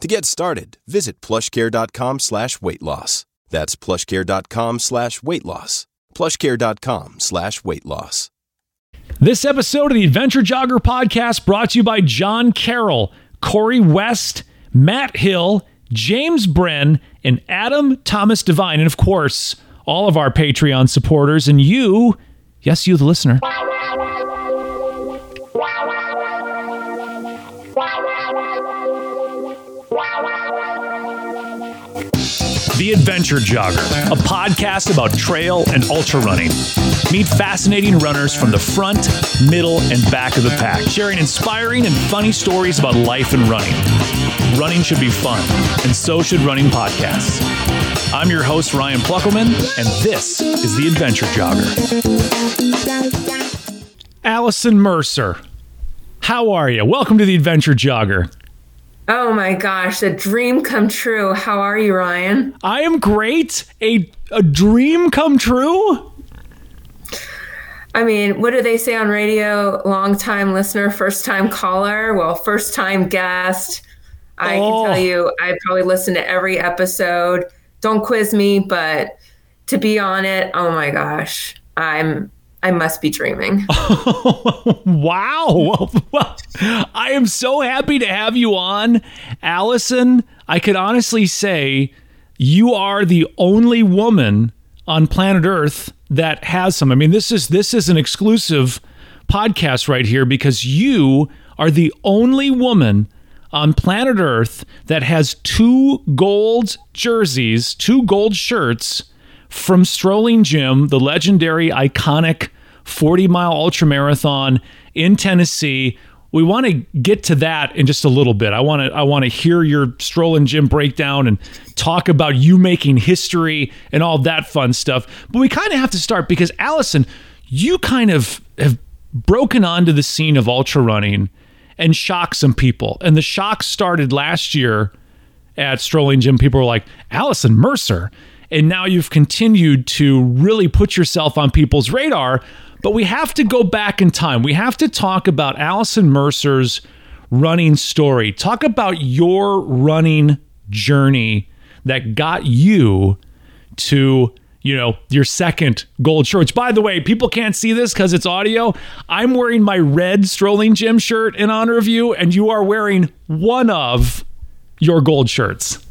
To get started, visit plushcare.com slash weight loss. That's plushcare.com slash weight loss. Plushcare.com slash weight loss. This episode of the Adventure Jogger podcast brought to you by Jon Carroll, Cory West, Matt Hill, James Bren, and Adam Thomas Devine. And of course, all of our Patreon supporters and you, yes, you, the listener. The Adventure Jogger, a podcast about trail and ultra running. Meet fascinating runners from the front, middle, and back of the pack, sharing inspiring and funny stories about life and running. Running should be fun, and so should running podcasts. I'm your host, Ryan Pluckelman, and this is The Adventure Jogger. Allison Mercer, how are you? Welcome to The Adventure Jogger. Oh my gosh, a dream come true. How are you, Ryan? I am great. A a dream come true? I mean, what do they say on radio? Long time listener, first time caller. Well, first time guest. I Oh. can tell you, I probably listen to every episode. Don't quiz me, but to be on it, oh my gosh, I'm I must be dreaming. wow. I am so happy to have you on. Allison, I could honestly say you are the only woman on planet Earth that has some. I mean, this is this is an exclusive podcast right here because you are the only woman on planet Earth that has two gold jerseys, two gold shirts from Strolling Jim, the legendary, iconic 40 mile ultra marathon in Tennessee. We want to get to that in just a little bit. I want to I want to hear your Strolling Jim breakdown and talk about you making history and all that fun stuff. But we kind of have to start because Allison, you kind of have broken onto the scene of ultra running and shocked some people. And the shock started last year at Strolling Jim. people were like, Allison Mercer. And now you've continued to really put yourself on people's radar. But we have to go back in time. We have to talk about Allison Mercer's running story. Talk about your running journey that got you to you know your second gold shirt which by the way people can't see this because it's audio i'm wearing my red strolling Jim shirt in honor of you and you are wearing one of your gold shirts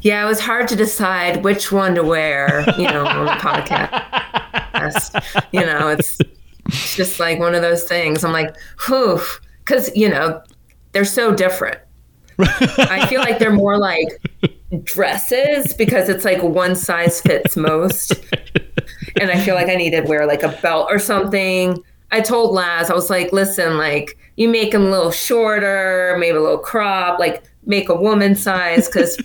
Yeah, it was hard to decide which one to wear, you know, on the podcast. You know, it's, it's just like one of those things. I'm like, whew, because, you know, they're so different. I feel like they're more like dresses because it's like one size fits most. And I feel like I need to wear like a belt or something. I told Laz, I was like, listen, like you make them a little shorter, maybe a little crop, like make a woman size because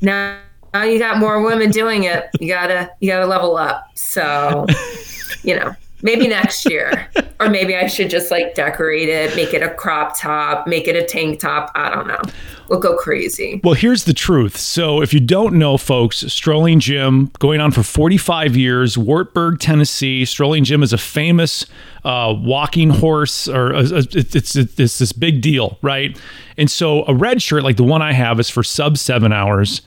now now you got more women doing it. You gotta you gotta level up. So, you know, maybe next year, or maybe I should just like decorate it, make it a crop top, make it a tank top. I don't know. We'll go crazy. Well, here's the truth. So, if you don't know, folks, Strolling Jim, going on for 45 years, Wartburg, Tennessee. Strolling Jim is a famous uh, walking horse, or a, a- it's, it's, it's this big deal, right? And so, a red shirt like the one I have is for sub seven hours.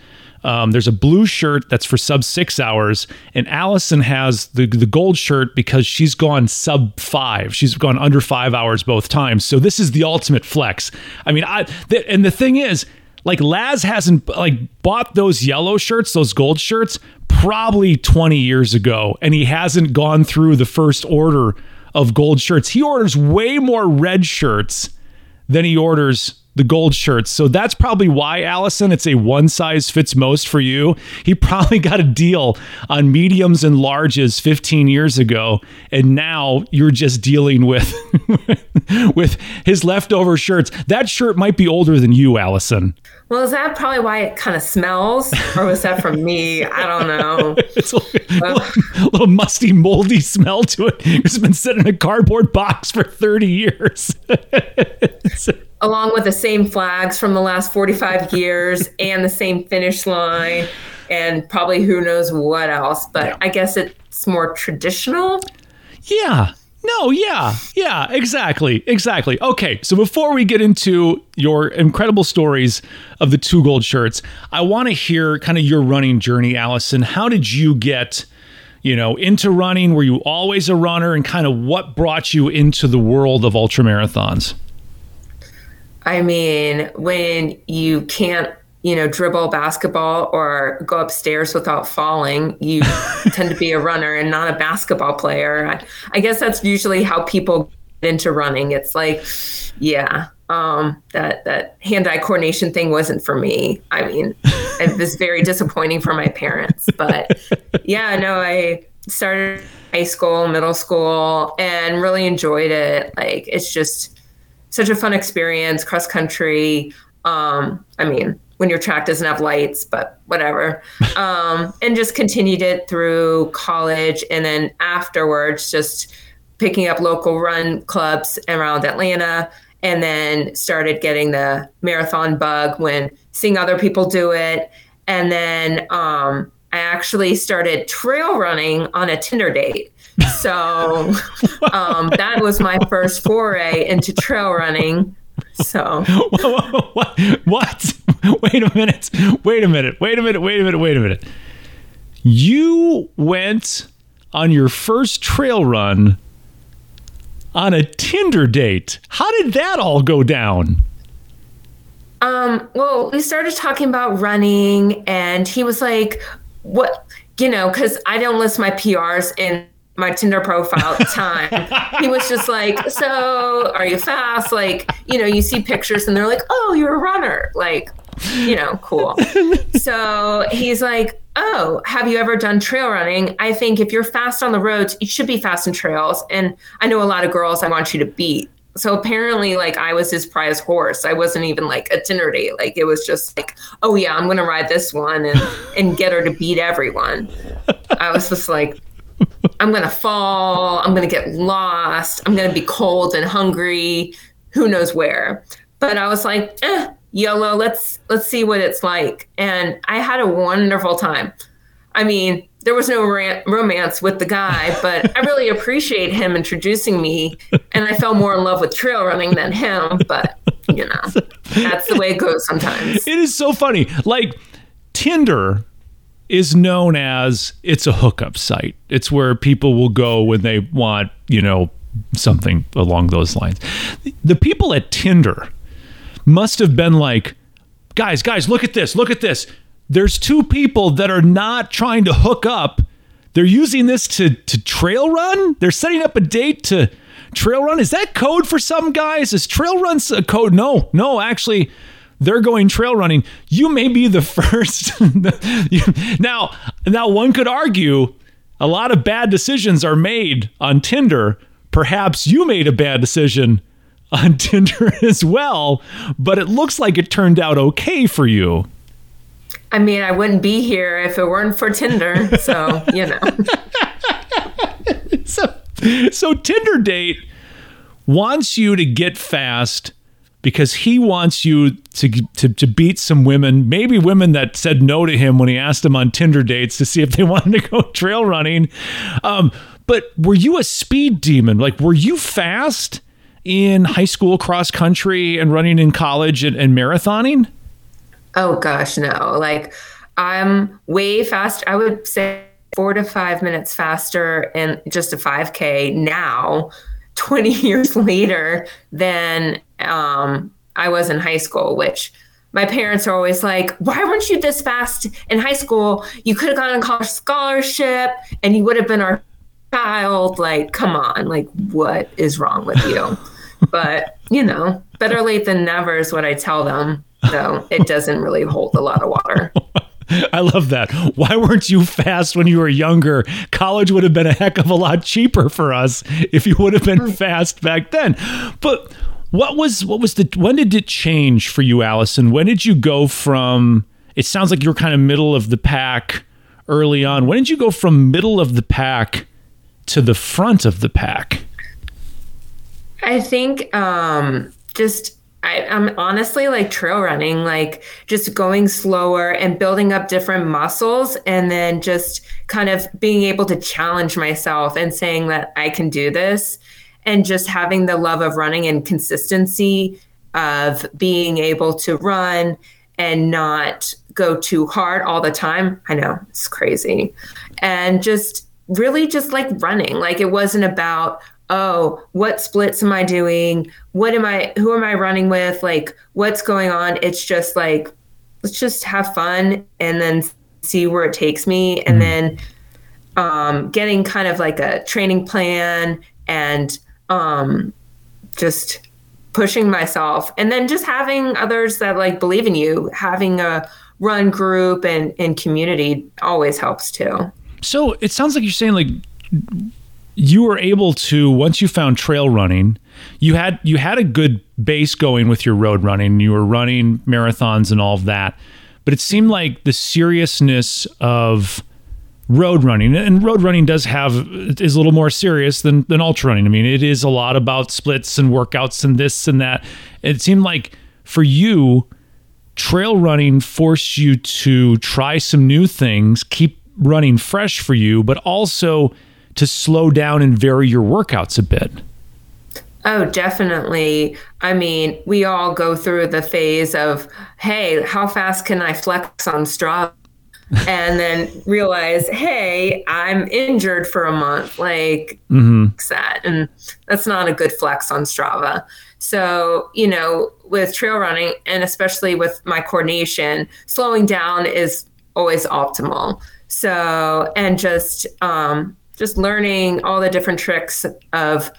Um, there's a blue shirt that's for sub six hours, and Allison has the the gold shirt because she's gone sub five. She's gone under five hours both times. So this is the ultimate flex. I mean, I th- and the thing is, like Laz hasn't like bought those yellow shirts, those gold shirts, probably 20 years ago, and he hasn't gone through the first order of gold shirts. He orders way more red shirts than he orders the gold shirts. So that's probably why, Allison, it's a one size fits most for you. He probably got a deal on mediums and larges 15 years ago, and now you're just dealing with with his leftover shirts. That shirt might be older than you, Allison. Well, is that probably why it kind of smells, or was that from me? I don't know. it's a little, uh, little, musty, moldy smell to it. It's been sitting in a cardboard box for 30 years. Along with the same flags from the last 45 years and the same finish line, and probably who knows what else. But yeah. I guess it's more traditional. Yeah, no, yeah, yeah, exactly, exactly. Okay, so before we get into your incredible stories of the two gold shirts, I want to hear kind of your running journey, Allison. How did you get, you know, into running? Were you always a runner, and kind of what brought you into the world of ultra marathons? I mean, when you can't you know, dribble basketball or go upstairs without falling, you tend to be a runner and not a basketball player. I, I, guess that's usually how people get into running. It's like, yeah, um, that that hand-eye coordination thing wasn't for me. I mean, it was very disappointing for my parents. But yeah, no, I started high school, middle school, and really enjoyed it. Like, it's just such a fun experience, cross country. Um, I mean, when your track doesn't have lights, but whatever. Um, and just continued it through college. And then afterwards, just picking up local run clubs around Atlanta. And then started getting the marathon bug when seeing other people do it. And then um, I actually started trail running on a Tinder date. So um, that was my first foray into trail running. So what? what? Wait a minute. Wait a minute. Wait a minute. Wait a minute. Wait a minute. You went on your first trail run on a Tinder date. How did that all go down? Um, well, we started talking about running and he was like, what, you know, cause I don't list my PRs in my Tinder profile at the time. he was just like, So, are you fast? Like, you know, you see pictures and they're like, Oh, you're a runner. Like, you know, cool. so he's like, Oh, have you ever done trail running? I think if you're fast on the roads, you should be fast in trails. And I know a lot of girls I want you to beat. So apparently, like I was his prize horse. I wasn't even like a Tinder date. Like it was just like, oh yeah, I'm gonna ride this one and and get her to beat everyone. I was just like, I'm going to fall. I'm going to get lost. I'm going to be cold and hungry. Who knows where? But I was like, eh, YOLO, let's let's see what it's like. And I had a wonderful time. I mean, there was no romance with the guy, but I really appreciate him introducing me. And I fell more in love with trail running than him. But, you know, that's the way it goes sometimes. It is so funny. Like, Tinder is known as it's a hookup site. It's where people will go when they want, you know, something along those lines. The people at Tinder must have been like, guys, guys, look at this, look at this. There's two people that are not trying to hook up. They're using this to to trail run. They're setting up a date to trail run. Is that code for some guys? Is trail run a code? No, no, actually they're going trail running. You may be the first. now, now one could argue a lot of bad decisions are made on Tinder. Perhaps you made a bad decision on Tinder as well, but it looks like it turned out okay for you. I mean, I wouldn't be here if it weren't for Tinder. So, you know. so, so Tinder date wants you to get fast because he wants you to, to to beat some women, maybe women that said no to him when he asked them on Tinder dates to see if they wanted to go trail running. Um, but were you a speed demon? Like, were you fast in high school cross country and running in college and, and marathoning? Oh gosh, no. Like, I'm way fast. I would say four to five minutes faster in just a 5K now 20 years later than um, I was in high school, which my parents are always like, why weren't you this fast in high school? You could have gotten a college scholarship and you would have been our child. Like, come on, like, what is wrong with you? but, you know, better late than never is what I tell them. So it doesn't really hold a lot of water. I love that. Why weren't you fast when you were younger? College would have been a heck of a lot cheaper for us if you would have been hmm. fast back then. But what was what was the when did it change for you, Allison? When did you go from it sounds like you were kind of middle of the pack early on. When did you go from middle of the pack to the front of the pack? I think um just I, am honestly like trail running, like just going slower and building up different muscles, and then just kind of being able to challenge myself and saying that I can do this, and just having the love of running and consistency of being able to run and not go too hard all the time. I know it's crazy. And just really just like running. Like it wasn't about, oh, what splits am I doing? What am I, who am I running with? Like, what's going on? It's just like, let's just have fun and then see where it takes me. And mm-hmm. then um, getting kind of like a training plan and um, just pushing myself. And then just having others that like believe in you, having a run group and, and community always helps too. So it sounds like you're saying like you were able to once you found trail running you had you had a good base going with your road running you were running marathons and all of that but it seemed like the seriousness of road running and road running does have is a little more serious than than ultra running i mean it is a lot about splits and workouts and this and that it seemed like for you trail running forced you to try some new things keep running fresh for you but also to slow down and vary your workouts a bit. Oh, definitely. I mean, we all go through the phase of, hey, how fast can I flex on Strava? And then realize, hey, I'm injured for a month. Like mm-hmm. that. And that's not a good flex on Strava. So, you know, with trail running and especially with my coordination, slowing down is always optimal. So, and just um, just learning all the different tricks of,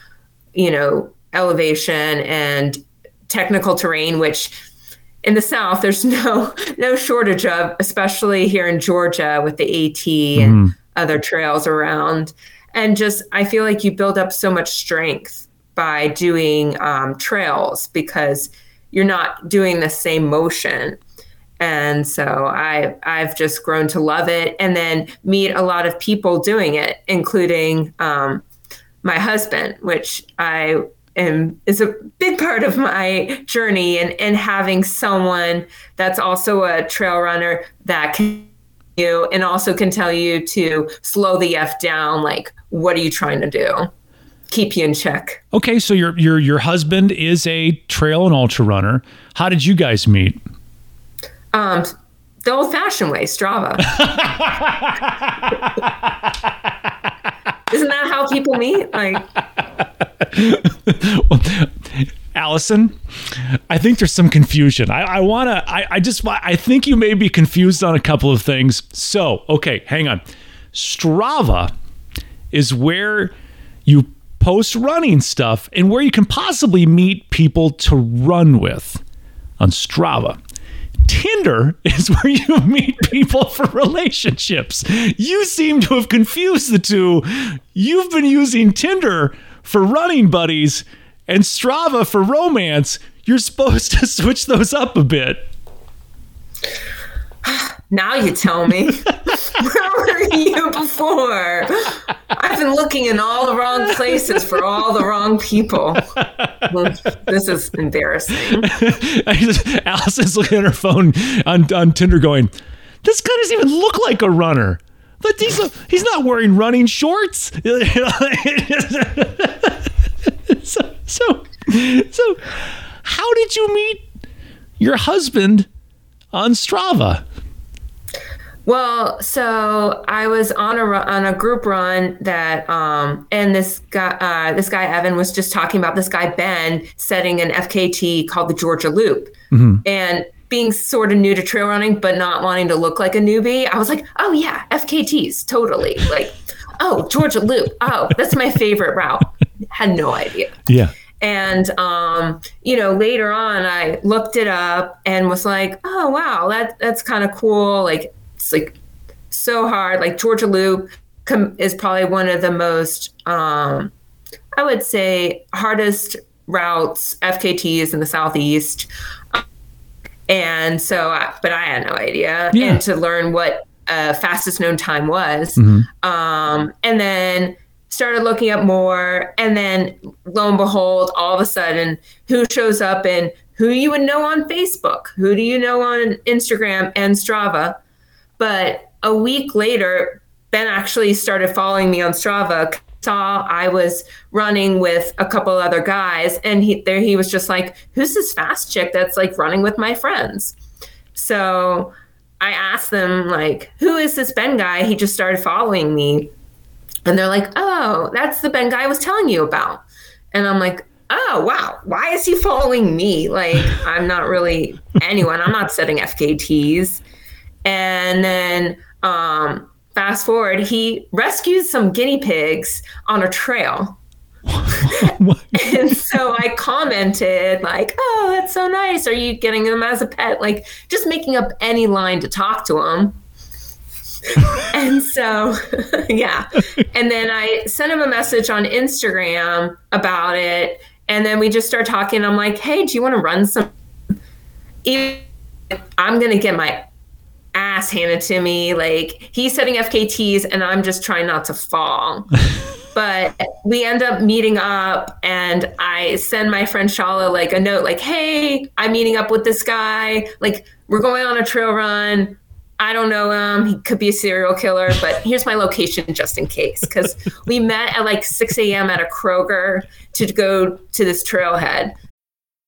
you know, elevation and technical terrain, which in the South there's no no shortage of, especially here in Georgia with the AT and other trails around. And just I feel like you build up so much strength by doing um, trails because you're not doing the same motion and so I I've just grown to love it, and then meet a lot of people doing it, including um, my husband, which I am is a big part of my journey, and and having someone that's also a trail runner that can you and also can tell you to slow the f down. Like, what are you trying to do? Keep you in check. Okay, so your your your husband is a trail and ultra runner. How did you guys meet? Um, the old fashioned way, Strava. Isn't that how people meet? Like, Allison, I think there's some confusion. I, I want to, I, I just, I think you may be confused on a couple of things. So, okay, hang on. Strava is where you post running stuff and where you can possibly meet people to run with on Strava. Tinder is where you meet people for relationships. You seem to have confused the two. You've been using Tinder for running buddies and Strava for romance. You're supposed to switch those up a bit. Now you tell me. Where were you before? I've been looking in all the wrong places for all the wrong people. Well, this is embarrassing. Alice is looking at her phone on, on Tinder going, This guy doesn't even look like a runner. But he's, a, he's not wearing running shorts. so, so, so, how did you meet your husband on Strava? Well, so I was on a on a group run that, um, and this guy, uh, this guy Evan was just talking about this guy Ben setting an FKT called the Georgia Loop, mm-hmm. and being sort of new to trail running, but not wanting to look like a newbie, I was like, oh yeah, FKTs, totally. Like, oh, Georgia Loop. Oh, that's my favorite route. Had no idea. Yeah. And um, you know, later on, I looked it up and was like, "Oh wow, that that's kind of cool." Like it's like so hard. Like Georgia Loop com- is probably one of the most, um, I would say, hardest routes FKTs in the southeast. And so, I, but I had no idea. Yeah. And to learn what uh, fastest known time was, Mhm. um, and then started looking up more and then lo and behold all of a sudden who shows up and who you would know on facebook who do you know on instagram and strava but a week later ben actually started following me on strava saw i was running with a couple other guys and he there he was just like who's this fast chick that's like running with my friends so i asked them like who is this ben guy he just started following me and they're like, oh, that's the Ben guy I was telling you about. And I'm like, oh, wow, why is he following me? Like, I'm not really anyone. I'm not setting FKTs. And then um, fast forward, he rescues some guinea pigs on a trail. and so I commented, like, oh, that's so nice. Are you getting them as a pet? Like, just making up any line to talk to him and so yeah and then i sent him a message on instagram about it and then we just start talking i'm like hey do you want to run some i'm gonna get my ass handed to me like he's setting fkts and i'm just trying not to fall but we end up meeting up and i send my friend shala like a note like hey i'm meeting up with this guy like we're going on a trail run I don't know him. He could be a serial killer, but here's my location just in case. Because we met at like 6 a.m. at a Kroger to go to this trailhead.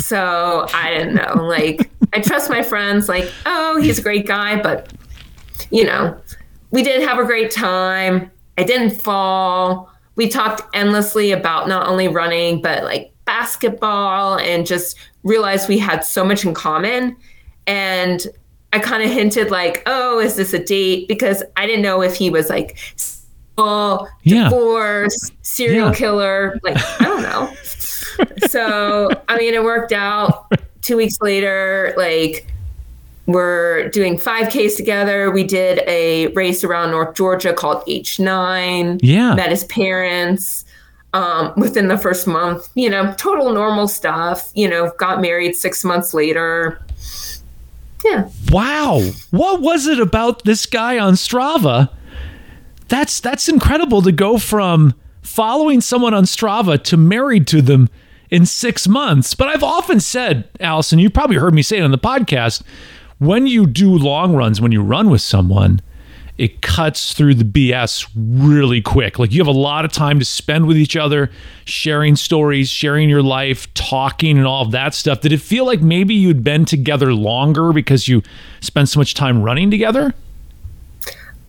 So I didn't know. Like, I trust my friends, like, oh, he's a great guy, but, you know, we did have a great time. I didn't fall. We talked endlessly about not only running, but like basketball and just realized we had so much in common. And I kind of hinted, like, oh, is this a date? Because I didn't know if he was like, single, Yeah. divorce, serial Yeah. killer. Like, I don't know. So, I mean, it worked out. Two weeks later, like, we're doing 5Ks together. We did a race around North Georgia called H9. Yeah. Met his parents um, within the first month. You know, total normal stuff. You know, got married six months later. Yeah. Wow. What was it about this guy on Strava? That's that's incredible to go from following someone on Strava to married to them in 6 months. But I've often said, Allison, you probably heard me say it on the podcast, when you do long runs, when you run with someone, it cuts through the BS really quick. Like you have a lot of time to spend with each other, sharing stories, sharing your life, talking, and all of that stuff. Did it feel like maybe you'd been together longer because you spent so much time running together?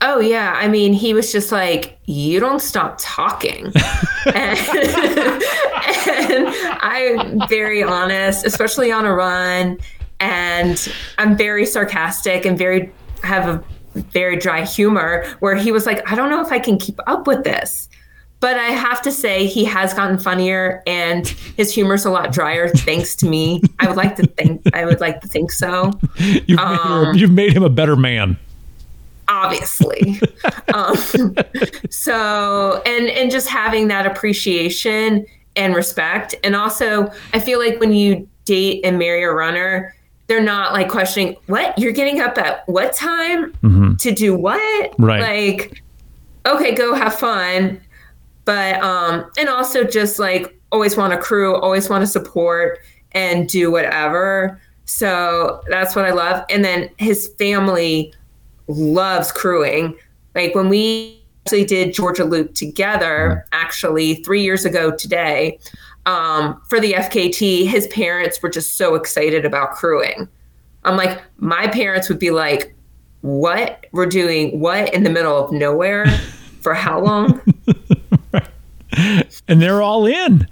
Oh yeah, I mean, he was just like, "You don't stop talking," and, and I'm very honest, especially on a run, and I'm very sarcastic and very have a very dry humor. Where he was like, "I don't know if I can keep up with this." But I have to say, he has gotten funnier, and his humor's a lot drier, thanks to me. I would like to think. I would like to think so. You've, made, him, um, you've made him a better man. Obviously. Um, so and and just having that appreciation and respect. And also i feel like when you date and marry a runner they're not like questioning what? You're getting up at what time to do what? Right. like okay go have fun. But um and also just like always want a crew always want to support and do whatever. So that's what I love. And then his family loves crewing. Like when we actually did Georgia Loop together, actually three years ago today, um, for the FKT, his parents were just so excited about crewing. I'm like, my parents would be like, what? We're doing what in the middle of nowhere? For how long? and they're all in.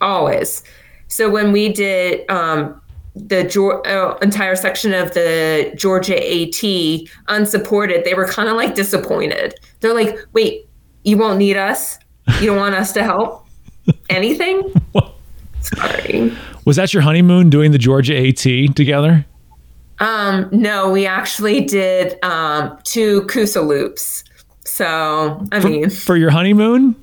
Always. So when we did um, the uh, entire section of the Georgia AT unsupported, they were kind of like disappointed. They're like, wait, you won't need us? You don't want us to help? Anything? Sorry. Was that your honeymoon doing the Georgia AT together? Um, no, we actually did um, two Coosa loops. So, I for, mean, for your honeymoon?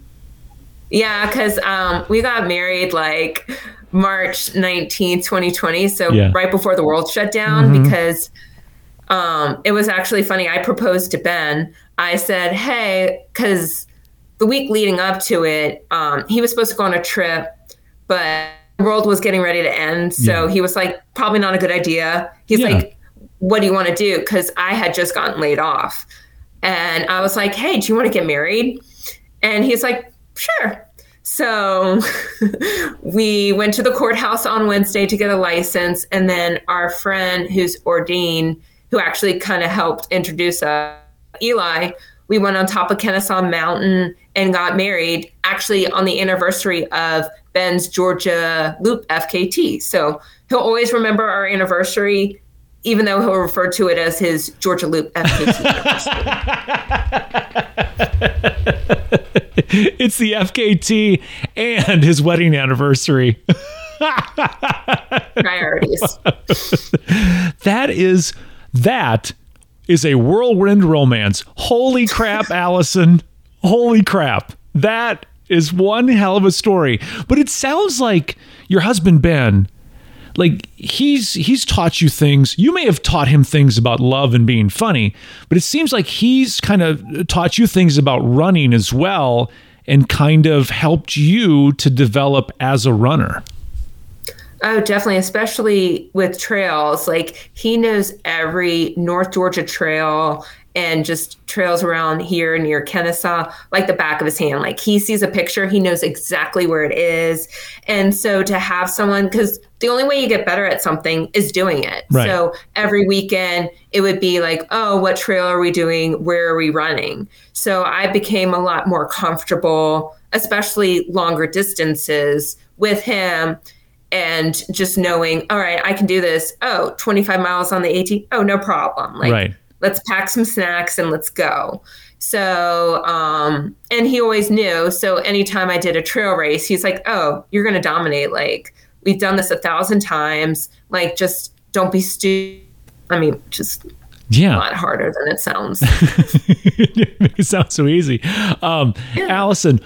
Yeah, because um, we got married like March 19th, 2020. So, yeah. right before the world shut down, mm-hmm. because um, it was actually funny. I proposed to Ben. I said, hey, because the week leading up to it, um, he was supposed to go on a trip, but the world was getting ready to end. So yeah. he was like, probably not a good idea. He's yeah. like, what do you want to do? Because I had just gotten laid off. And I was like, hey, do you want to get married? And he's like, sure. So we went to the courthouse on Wednesday to get a license. And then our friend who's ordained, who actually kind of helped introduce us, Eli, we went on top of Kennesaw Mountain and got married actually on the anniversary of Ben's Georgia Loop FKT. So he'll always remember our anniversary even though he'll refer to it as his Georgia Loop FKT. it's the FKT and his wedding anniversary. Priorities. that is that is a whirlwind romance. Holy crap, Allison. Holy crap. That is one hell of a story. But it sounds like your husband Ben like he's he's taught you things you may have taught him things about love and being funny but it seems like he's kind of taught you things about running as well and kind of helped you to develop as a runner Oh, definitely, especially with trails. Like he knows every North Georgia trail and just trails around here near Kennesaw like the back of his hand. Like he sees a picture, he knows exactly where it is. And so to have someone, because the only way you get better at something is doing it. Right. So every weekend it would be like, oh, what trail are we doing? Where are we running? So I became a lot more comfortable, especially longer distances with him and just knowing, all right, I can do this. Oh, 25 miles on the AT. Oh, no problem. Like, right let's pack some snacks and let's go. So, um, and he always knew. So anytime I did a trail race, he's like, oh, you're going to dominate. Like, we've done this a thousand times. Like, just don't be stupid. I mean, just yeah. a lot harder than it sounds. it sounds so easy. Um, yeah. Allison,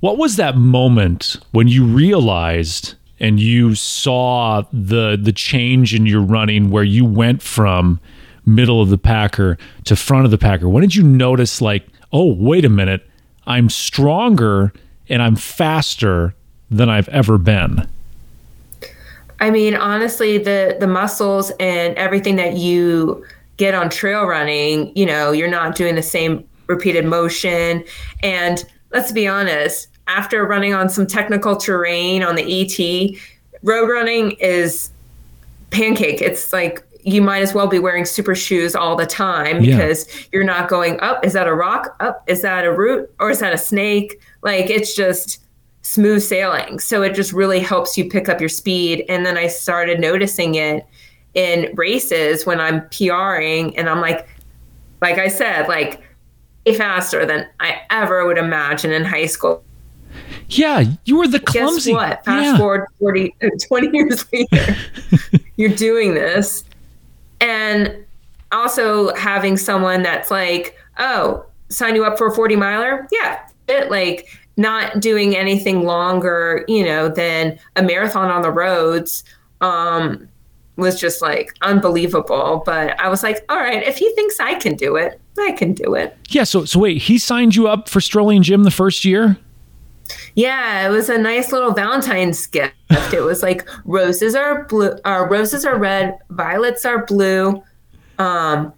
what was that moment when you realized and you saw the the change in your running where you went from middle of the packer to front of the packer? When did you notice, like, oh, wait a minute, I'm stronger and I'm faster than I've ever been? I mean, honestly, the the muscles and everything that you get on trail running, you know, you're not doing the same repeated motion. And let's be honest, after running on some technical terrain on the AT, road running is pancake. It's like you might as well be wearing super shoes all the time because yeah. you're not going up. Oh, is that a rock? Up? Is that a root? Or is that a snake? Like it's just smooth sailing. So it just really helps you pick up your speed. And then I started noticing it in races when I'm PRing and I'm like, like I said, like faster than I ever would imagine in high school. Yeah, you were the clumsy. Guess what? Fast yeah. forward 40, 20 years later, you're doing this and also having someone that's like, oh, sign you up for a 40 miler? Yeah. It like not doing anything longer, you know, than a marathon on the roads. Um, was just like unbelievable. But I was like, all right, if he thinks I can do it, I can do it. Yeah. So, so wait, he signed you up for Strolling Jim the first year? Yeah, it was a nice little Valentine's gift. It was like roses are blue, uh, roses are red, violets are blue. Um,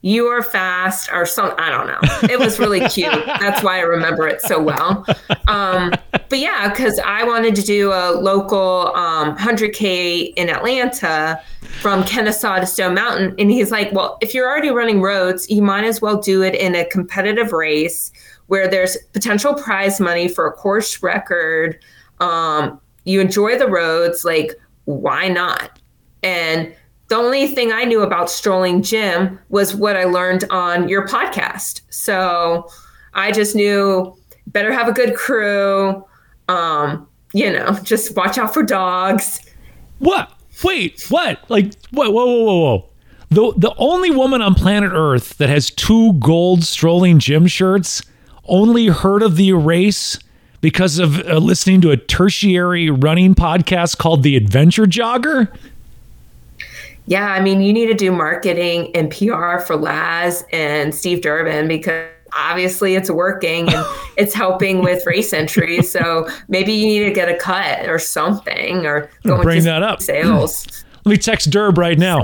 you are fast or some i don't know it was really cute that's why i remember it so well um, but yeah because i wanted to do a local um, 100k in atlanta from kennesaw to stone mountain and he's like well if you're already running roads you might as well do it in a competitive race where there's potential prize money for a course record um, you enjoy the roads like why not and the only thing I knew about strolling Jim was what I learned on your podcast. So I just knew better have a good crew. Um, you know, just watch out for dogs. What? Wait, what? Like, what? Whoa, whoa, whoa, whoa. The, the only woman on planet Earth that has two gold strolling Jim shirts only heard of the race because of uh, listening to a tertiary running podcast called The Adventure Jogger? Yeah, I mean, you need to do marketing and PR for Laz and Steve Durbin because obviously it's working and it's helping with race entries. So maybe you need to get a cut or something or go bring that up sales. Let me text Derb right now.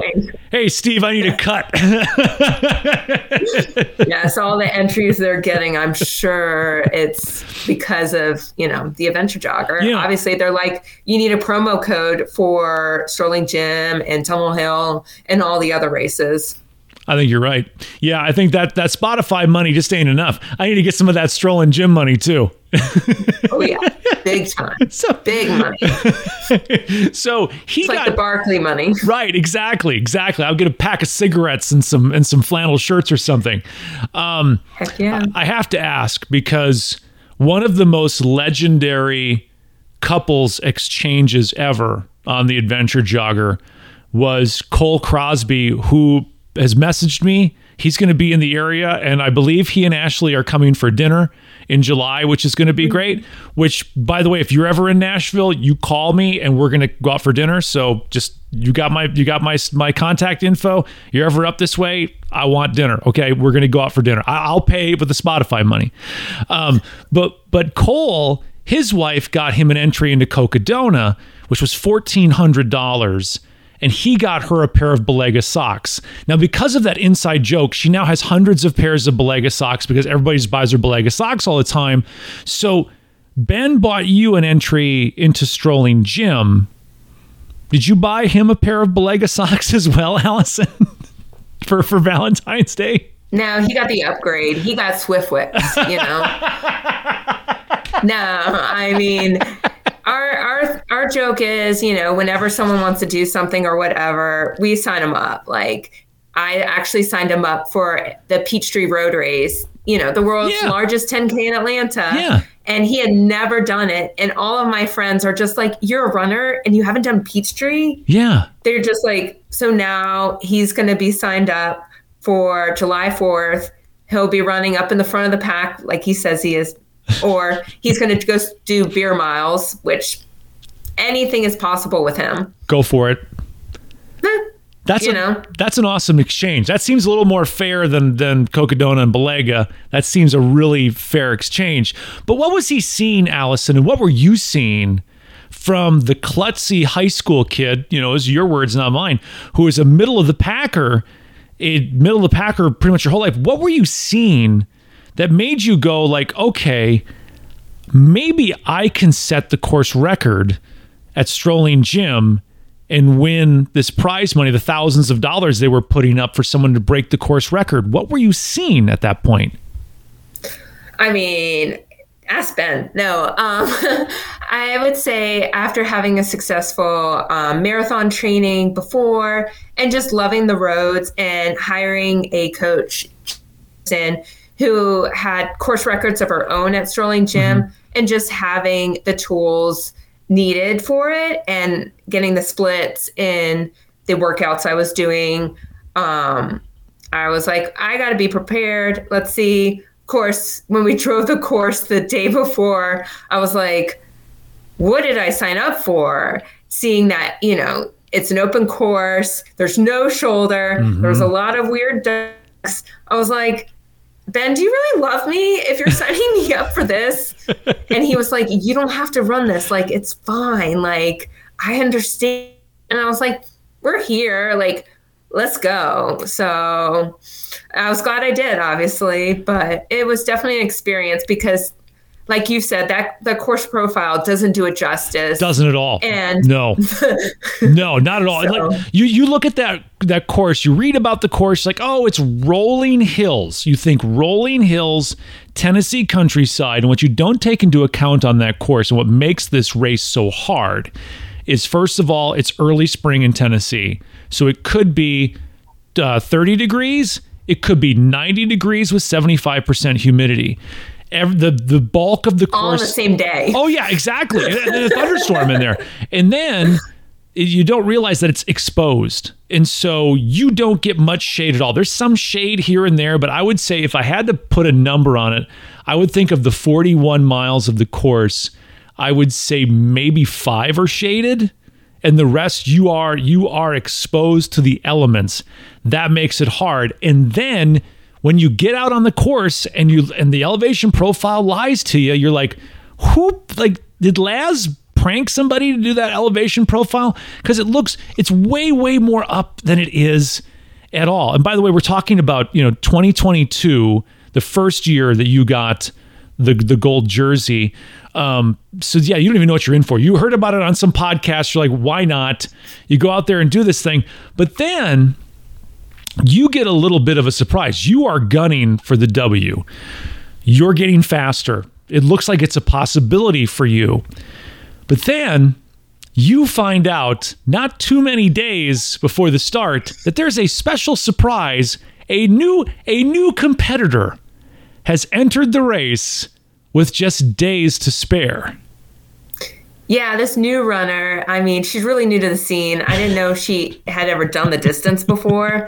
Hey, Steve, I need a cut. yes, all the entries they're getting, I'm sure it's because of, you know, the adventure jogger. Yeah. Obviously, they're like, you need a promo code for Strolling Jim and Tunnel Hill and all the other races. I think you're right. Yeah, I think that that Spotify money just ain't enough. I need to get some of that strolling Jim money too. oh yeah, big time. So, big money. so he it's got like the Barkley money. Right, exactly, exactly. I'll get a pack of cigarettes and some and some flannel shirts or something. Um, Heck yeah. I have to ask because one of the most legendary couples exchanges ever on the Adventure Jogger was Cole Crosby, who has messaged me. He's going to be in the area, and I believe he and Ashley are coming for dinner in July, which is going to be great. Which, by the way, if you're ever in Nashville, you call me and we're going to go out for dinner. So just you got my you got my my contact info. You're ever up this way? I want dinner. Okay, we're going to go out for dinner. I'll pay with the Spotify money. Um, but but Cole, his wife got him an entry into Cocodona, which was fourteen hundred dollars and he got her a pair of Balega socks. Now, because of that inside joke, she now has hundreds of pairs of Balega socks because everybody buys her Balega socks all the time. So, Ben bought you an entry into Strolling Jim. Did you buy him a pair of Balega socks as well, Allison, for for Valentine's Day? No, he got the upgrade. He got Swiftwicks, you know. no, I mean, our our our joke is, you know, whenever someone wants to do something or whatever, we sign them up. Like I actually signed him up for the Peachtree Road Race, you know, the world's yeah. largest 10K in Atlanta. Yeah. And he had never done it. And all of my friends are just like, You're a runner and you haven't done Peachtree? Yeah. They're just like, So now he's going to be signed up for July 4th. He'll be running up in the front of the pack like he says he is or he's going to go do beer miles, which anything is possible with him. Go for it. That's you a, know that's an awesome exchange. That seems a little more fair than than Cocodona and Balega. That seems a really fair exchange. But what was he seeing, Allison, and what were you seeing from the klutzy high school kid? You know, is your words, not mine. Who is a middle of the packer, a middle of the packer, pretty much your whole life. What were you seeing that made you go like, okay, maybe I can set the course record at Strolling Jim and win this prize money, the thousands of dollars they were putting up for someone to break the course record. What were you seeing at that point? I mean, ask Ben. No, um, I would say after having a successful um, marathon training before and just loving the roads and hiring a coach and who had course records of her own at Strolling Jim mm-hmm. and just having the tools needed for it and getting the splits in the workouts I was doing. Um, I was like, I got to be prepared. Let's see. Of course, when we drove the course the day before, I was like, what did I sign up for? Seeing that, you know, it's an open course, there's no shoulder, mm-hmm. there's a lot of weird ducks. I was like, Ben, do you really love me if you're signing me up for this? And he was like, You don't have to run this. Like, it's fine. Like, I understand. And I was like, We're here. Like, let's go. So I was glad I did, obviously, but it was definitely an experience because like you said, that the course profile doesn't do it justice. Doesn't at all. And no, no, not at all. So- Like you, you look at that that course. You read about the course, like oh, it's rolling hills. You think rolling hills, Tennessee countryside, and what you don't take into account on that course, and what makes this race so hard, is first of all, it's early spring in Tennessee, so it could be uh, 30 degrees. It could be 90 degrees with 75% humidity. Ev- the the bulk of the course all on the same day. Oh yeah, exactly. And then a thunderstorm in there, and then you don't realize that it's exposed, and so you don't get much shade at all. There's some shade here and there, but I would say if I had to put a number on it, I would think of the 41 miles of the course. I would say maybe five are shaded, and the rest you are you are exposed to the elements. That makes it hard, and then when you get out on the course and you and the elevation profile lies to you, you're like, who like did Laz prank somebody to do that elevation profile? Because it looks it's way, way more up than it is at all. And by the way, we're talking about, you know, 2022, the first year that you got the the gold jersey. Um, so yeah, you don't even know what you're in for. You heard about it on some podcast. You're like, why not? You go out there and do this thing. But then you get a little bit of a surprise. You are gunning for the W. You're getting faster. It looks like it's a possibility for you. But then you find out not too many days before the start that there's a special surprise. A new a new competitor has entered the race with just days to spare. Yeah, this new runner, I mean, she's really new to the scene. I didn't know she had ever done the distance before.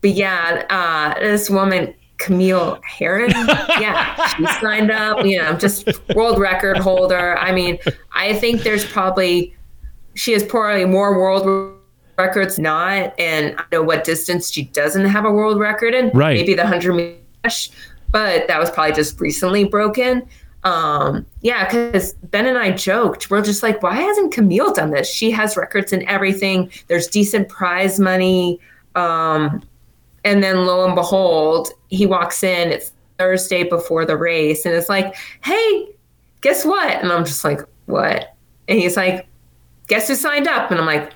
But yeah, uh, this woman, Camille Herron, yeah, she signed up, you know, just world record holder. I mean, I think there's probably, she has probably more world records not, and I know what distance she doesn't have a world record in. Right. Maybe the 100 meters, but that was probably just recently broken um yeah because ben and i joked we're just like why hasn't camille done this she has records and everything there's decent prize money um and then lo and behold he walks in it's thursday before the race and it's like hey guess what? And i'm just like what? And he's like guess who signed up? And i'm like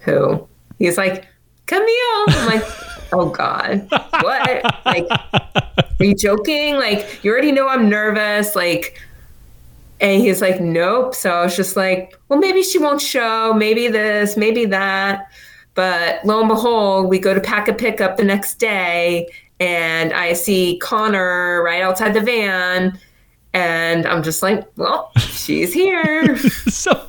who? He's like camille. I'm like oh god. What? Like are you joking? Like you already know i'm nervous. Like and he's like nope. So i was just like well maybe she won't show. Maybe this maybe that but lo and behold we go to pack a pickup the next day and i see Conor right outside the van and i'm just like well she's here. So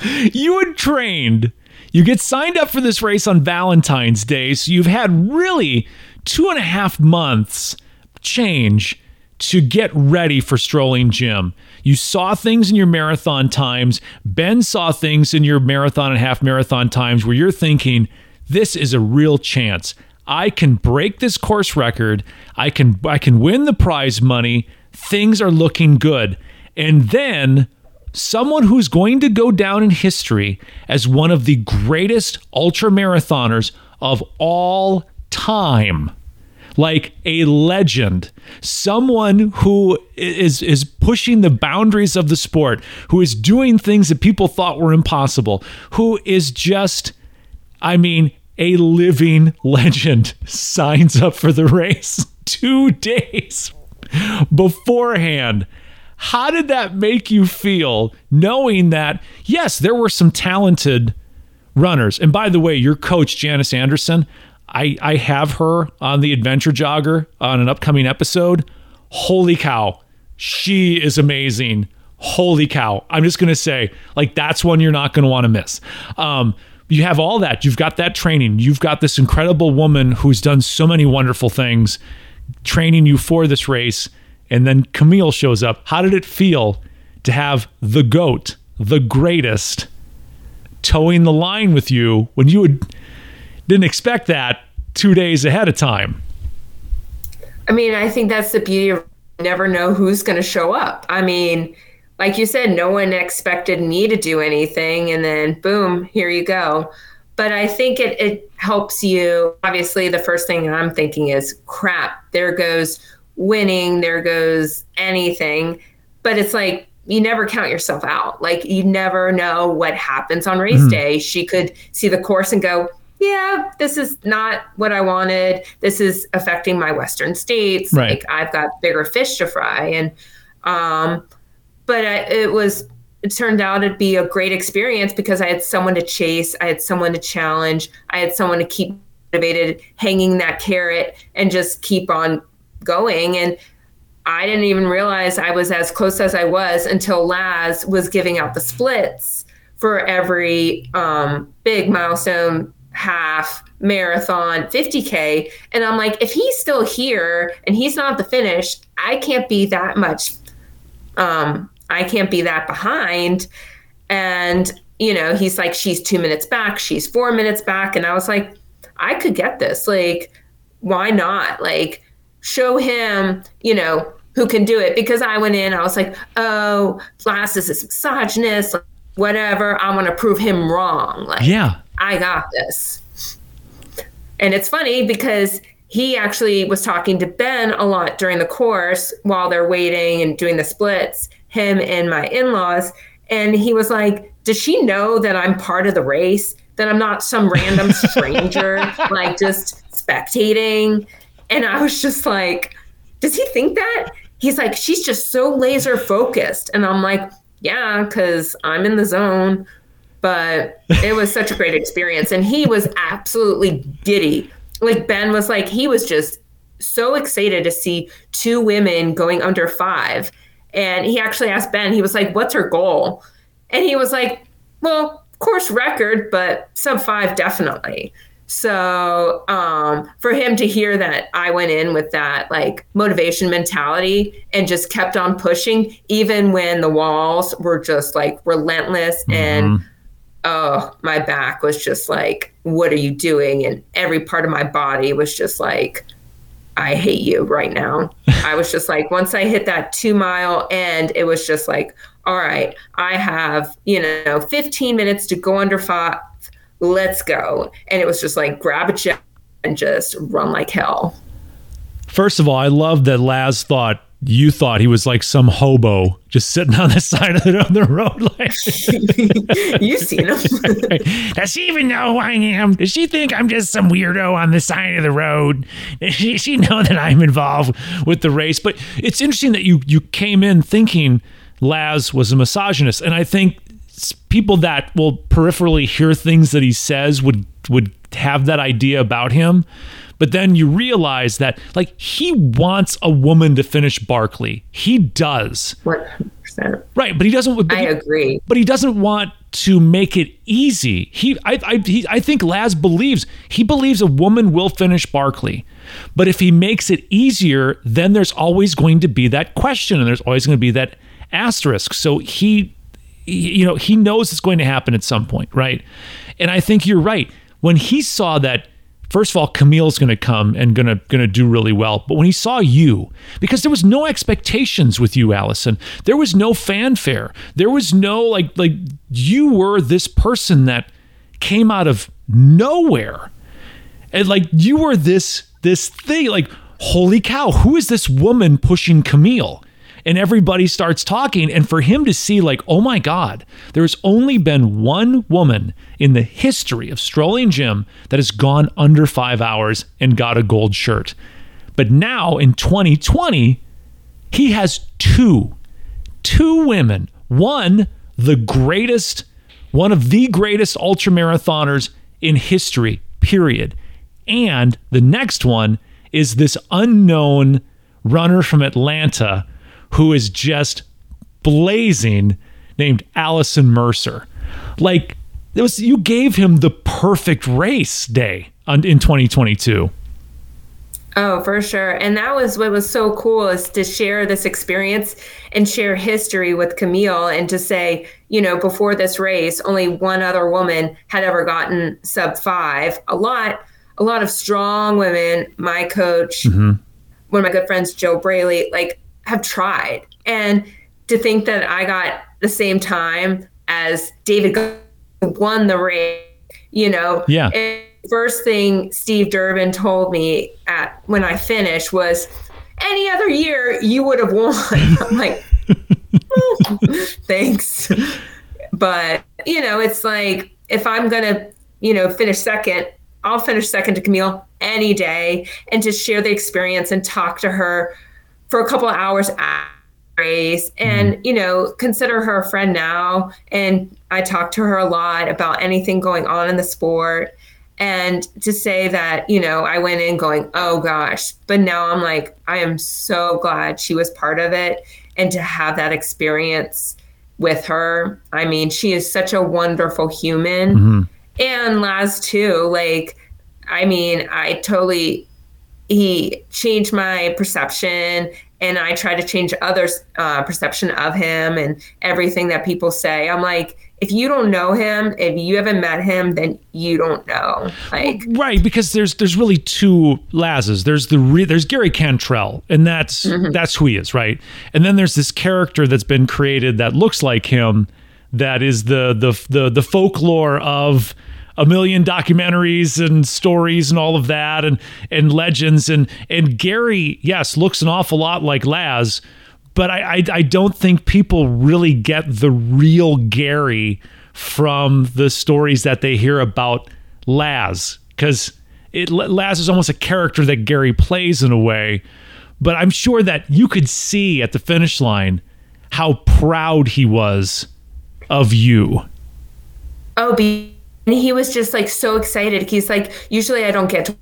You had trained. You get signed up for this race on Valentine's Day, so you've had really two and a half months change to get ready for strolling Jim. You saw things in your marathon times. Ben saw things in your marathon and half marathon times where you're thinking, this is a real chance. I can break this course record. I can I can win the prize money. Things are looking good. And then someone who's going to go down in history as one of the greatest ultra marathoners of all time. Like a legend. Someone who is is pushing the boundaries of the sport who is doing things that people thought were impossible who is just i mean a living legend. Signs up for the race. 2 days beforehand how did that make you feel knowing that, yes, there were some talented runners? And by the way, your coach, Janice Anderson, I, I have her on the Adventure Jogger on an upcoming episode. holy cow, she is amazing. Holy cow. I'm just going to say, like, that's one you're not going to want to miss. Um, you have all that. You've got that training. You've got this incredible woman who's done so many wonderful things training you for this race. And then Camille shows up. How did it feel to have the GOAT, the greatest, towing the line with you when you would, didn't expect that two days ahead of time? I mean, I think that's the beauty of never know who's going to show up. I mean, like you said, no one expected me to do anything, and then boom, here you go. But I think it, it helps you. Obviously, the first thing I'm thinking is crap, there goes winning, there goes anything. But it's like, you never count yourself out. Like, you never know what happens on race mm-hmm. day. She could see the course and go, yeah, this is not what I wanted. This is affecting my Western states. Right. Like I've got bigger fish to fry. And, um, but I, it was, it turned out to be a great experience because I had someone to chase. I had someone to challenge. I had someone to keep motivated, hanging that carrot and just keep on going. And I didn't even realize I was as close as I was until Laz was giving out the splits for every um, big milestone half marathon 50k and i'm like if he's still here and he's not the finish i can't be that much um i can't be that behind. And you know he's like she's two minutes back she's four minutes back. And i was like i could get this. Like why not? Like show him you know who can do it because i went in i was like oh Laz is misogynist whatever i want to prove him wrong like yeah I got this. And it's funny because he actually was talking to Ben a lot during the course while they're waiting and doing the splits, him and my in laws. And he was like, Does she know that I'm part of the race? That I'm not some random stranger, like just spectating? And I was just like, Does he think that? He's like, She's just so laser focused. And I'm like, Yeah, because I'm in the zone but it was such a great experience. And he was absolutely giddy. Like Ben was like, he was just so excited to see two women going under five. And he actually asked Ben, he was like, What's her goal? And he was like, Well, course record, but sub five definitely. So um, for him to hear that I went in with that like motivation mentality and just kept on pushing, even when the walls were just like relentless mm-hmm. and oh, my back was just like, what are you doing? And every part of my body was just like, I hate you right now. I was just like, once I hit that two mile end, it was just like, all right, I have, you know, 15 minutes to go under five. Let's go. And it was just like, grab a jet and just run like hell. First of all, I love that Laz thought you thought he was like some hobo just sitting on the side of the, the road. Like, You've seen him. Does she even know who I am? Does she think I'm just some weirdo on the side of the road? Does she, she know that I'm involved with the race? But it's interesting that you you came in thinking Laz was a misogynist, and I think people that will peripherally hear things that he says would would have that idea about him. But then you realize that like he wants a woman to finish Barkley. He does. 100%. Right, but he doesn't but I agree. But he doesn't want to make it easy. He I I he, I think Laz believes he believes a woman will finish Barkley. But if he makes it easier, then there's always going to be that question and there's always going to be that asterisk. So he you know, he knows it's going to happen at some point, right? And I think you're right. When he saw that first of all, Camille's going to come and going to going to do really well. But when he saw you, because there was no expectations with you, Allison, there was no fanfare. There was no like like you were this person that came out of nowhere, and like you were this this thing. Like holy cow, who is this woman pushing Camille? And everybody starts talking. And for him to see, like, oh my God, there's only been one woman in the history of Strolling Jim that has gone under five hours and got a gold shirt. But now in 2020, he has two, two women. One, the greatest, one of the greatest ultramarathoners in history, period. And the next one is this unknown runner from Atlanta who is just blazing named Allison Mercer. Like it was you gave him the perfect race day on, in 2022. Oh, for sure. And that was what was so cool is to share this experience and share history with Camille and to say, you know, before this race, only one other woman had ever gotten sub five. A lot, a lot of strong women, my coach, mm-hmm. one of my good friends, Joe Braley, like have tried. And to think that I got the same time as David won the race, you know. Yeah. And, first thing Steve Durbin told me at when I finished was, "Any other year you would have won." I'm like, oh, "Thanks," but you know, it's like if I'm gonna, you know, finish second, I'll finish second to Camille any day, and just share the experience and talk to her for a couple of hours after race and mm-hmm. you know consider her a friend now and i talk to her a lot about anything going on in the sport and to say that, you know, I went in going, oh gosh, but now I'm like, I am so glad she was part of it. And to have that experience with her, I mean, she is such a wonderful human. Mm-hmm. And Laz, too, like, I mean, I totally, he changed my perception and I try to change others' uh, perception of him and everything that people say. I'm like, if you don't know him, if you haven't met him, then you don't know. Like right, because there's there's really two Lazes. There's the re- there's Gary Cantrell, and that's mm-hmm. that's who he is, right? And then there's this character that's been created that looks like him, that is the the the the folklore of a million documentaries and stories and all of that and and legends and and Gary yes looks an awful lot like Laz but I, I, I don't think people really get the real Gary from the stories that they hear about Laz because it Laz is almost a character that Gary plays in a way. But I'm sure that you could see at the finish line how proud he was of you. Oh, be he was just like so excited. He's like, usually I don't get to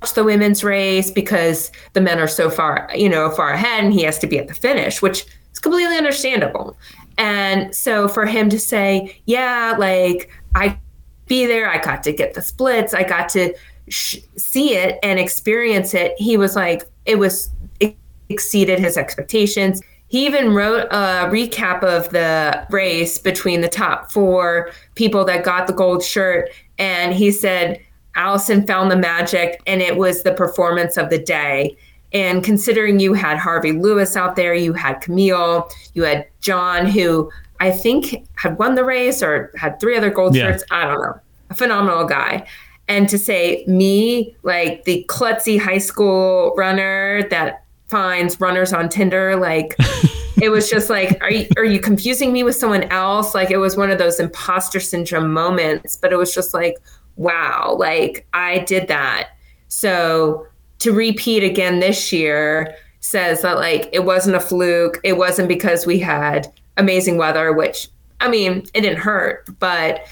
watch the women's race because the men are so far, you know, far ahead and he has to be at the finish, which is completely understandable. And so for him to say, yeah, like I be there, I got to get the splits, I got to sh- see it and experience it. He was like, it was it exceeded his expectations. He even wrote a recap of the race between the top four people that got the gold shirt. And he said, Allison found the magic and it was the performance of the day. And considering you had Harvey Lewis out there, you had Camille, you had John, who I think had won the race or had three other gold yeah. shirts. I don't know. A phenomenal guy. And to say me, like the klutzy high school runner that finds runners on Tinder, like it was just like, are you, are you confusing me with someone else? Like it was one of those imposter syndrome moments, but it was just like, wow, like I did that. So to repeat again this year says that like it wasn't a fluke. It wasn't because we had amazing weather, which I mean, it didn't hurt, but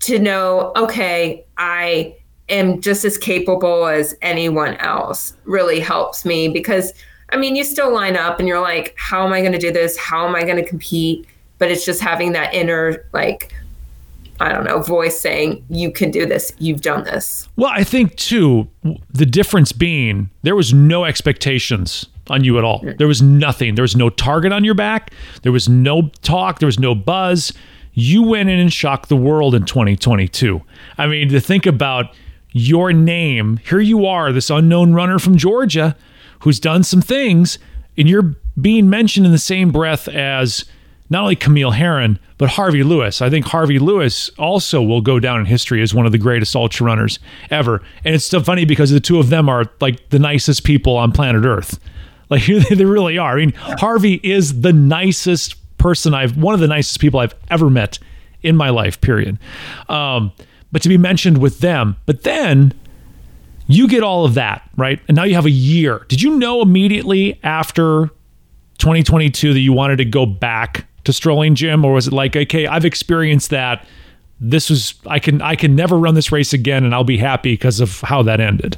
to know, okay, I am just as capable as anyone else really helps me because I mean, you still line up and you're like, how am I going to do this? How am I going to compete? But it's just having that inner like I don't know, voice saying, you can do this, you've done this. Well, I think too, the difference being there was no expectations on you at all. Mm. There was nothing. There was no target on your back. There was no talk. There was no buzz. You went in and shocked the world in 2022. I mean, to think about your name, here you are, this unknown runner from Georgia who's done some things, and you're being mentioned in the same breath as not only Camille Herron, but Harvey Lewis. I think Harvey Lewis also will go down in history as one of the greatest ultra runners ever. And it's so funny because the two of them are like the nicest people on planet Earth. Like they really are. I mean, Harvey is the nicest person I've, one of the nicest people I've ever met in my life, period. Um, but to be mentioned with them, but then you get all of that, right? And now you have a year. Did you know immediately after 2022 that you wanted to go back to strolling Jim or was it like okay i've experienced that this was i can i can never run this race again and i'll be happy because of how that ended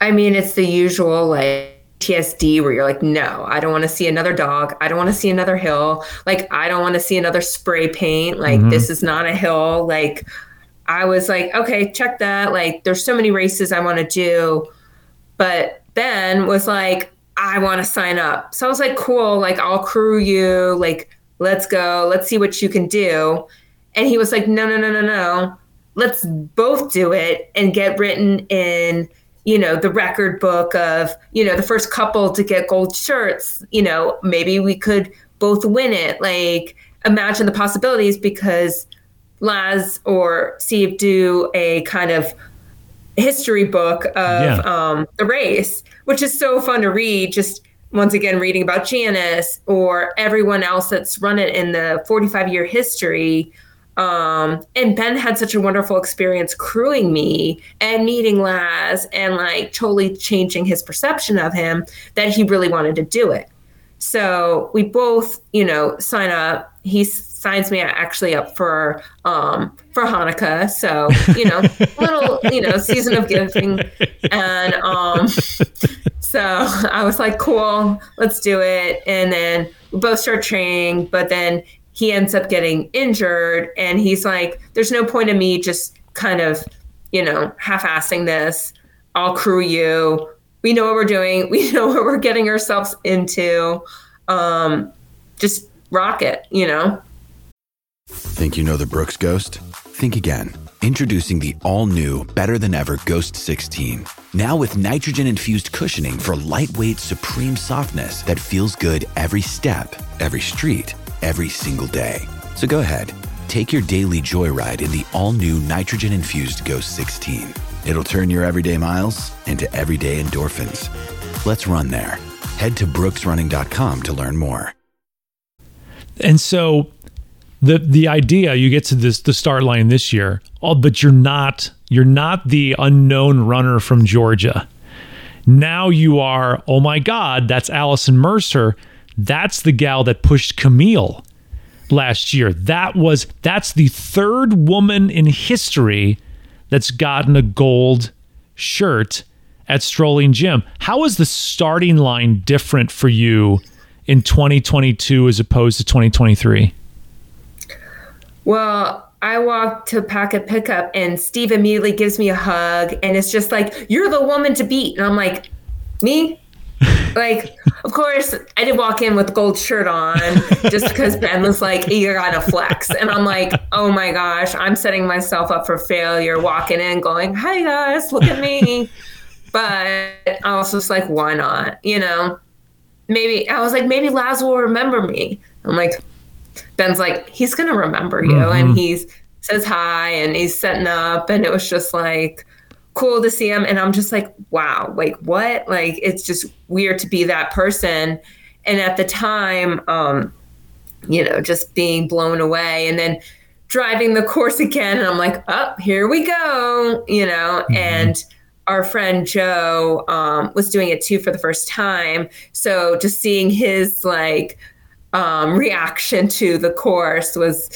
i mean it's the usual like PTSD where you're like, no, I don't want to see another dog. I don't want to see another hill. Like, I don't want to see another spray paint. Like, mm-hmm. this is not a hill. Like, I was like, okay, check that. Like, there's so many races I want to do. But Ben was like, I want to sign up. So I was like, cool. Like, I'll crew you. Like, let's go. Let's see what you can do. And he was like, no, no, no, no, no. Let's both do it and get written in you know, the record book of, you know, the first couple to get gold shirts, you know, maybe we could both win it. Like, imagine the possibilities because Laz or Steve do a kind of history book of yeah. um, the race, which is so fun to read. Just once again, reading about Janice or everyone else that's run it in the 45 year history um, and Ben had such a wonderful experience crewing me and meeting Laz and like totally changing his perception of him that he really wanted to do it. So we both, you know, sign up. He signs me actually up for um for Hanukkah. So, you know, little, you know, season of giving. And um so I was like, cool, let's do it. And then we both start training, but then he ends up getting injured and he's like there's no point in me just kind of you know half-assing this i'll crew you we know what we're doing. We know what we're getting ourselves into. Um just rock it you know? Think you know the brooks ghost? Think again. Introducing the all-new better than ever ghost 16 now with nitrogen infused cushioning for lightweight supreme softness that feels good every step every street every single day. So go ahead, take your daily joyride in the all new nitrogen infused Ghost 16. It'll turn your everyday miles into everyday endorphins. Let's run there. Head to brooksrunning.com to learn more. And so the the idea you get to this the start line this year, oh, but you're not you're not the unknown runner from Georgia. Now you are, oh my God, that's Allison Mercer that's the gal that pushed Camille last year. That was that's the third woman in history that's gotten a gold shirt at Strolling Jim. How is the starting line different for you in 2022 as opposed to 2023? Well, I walk to packet pickup and Steve immediately gives me a hug and it's just like, You're the woman to beat. And I'm like, Me? Like, of course, I did walk in with gold shirt on just because Ben was like, you gotta flex. And I'm like, oh my gosh, I'm setting myself up for failure, walking in, going, hi guys, look at me. but I was just like, why not? You know, maybe I was like, maybe Laz will remember me. I'm like, Ben's like, he's gonna remember you. Mm-hmm. And he's says hi and he's setting up. And it was just like, cool to see him and i'm just like wow like what? Like it's just weird to be that person. And at the time um you know just being blown away and then driving the course again and i'm like oh here we go you know? Mm-hmm. and our friend joe um, was doing it too for the first time. So just seeing his like um, reaction to the course was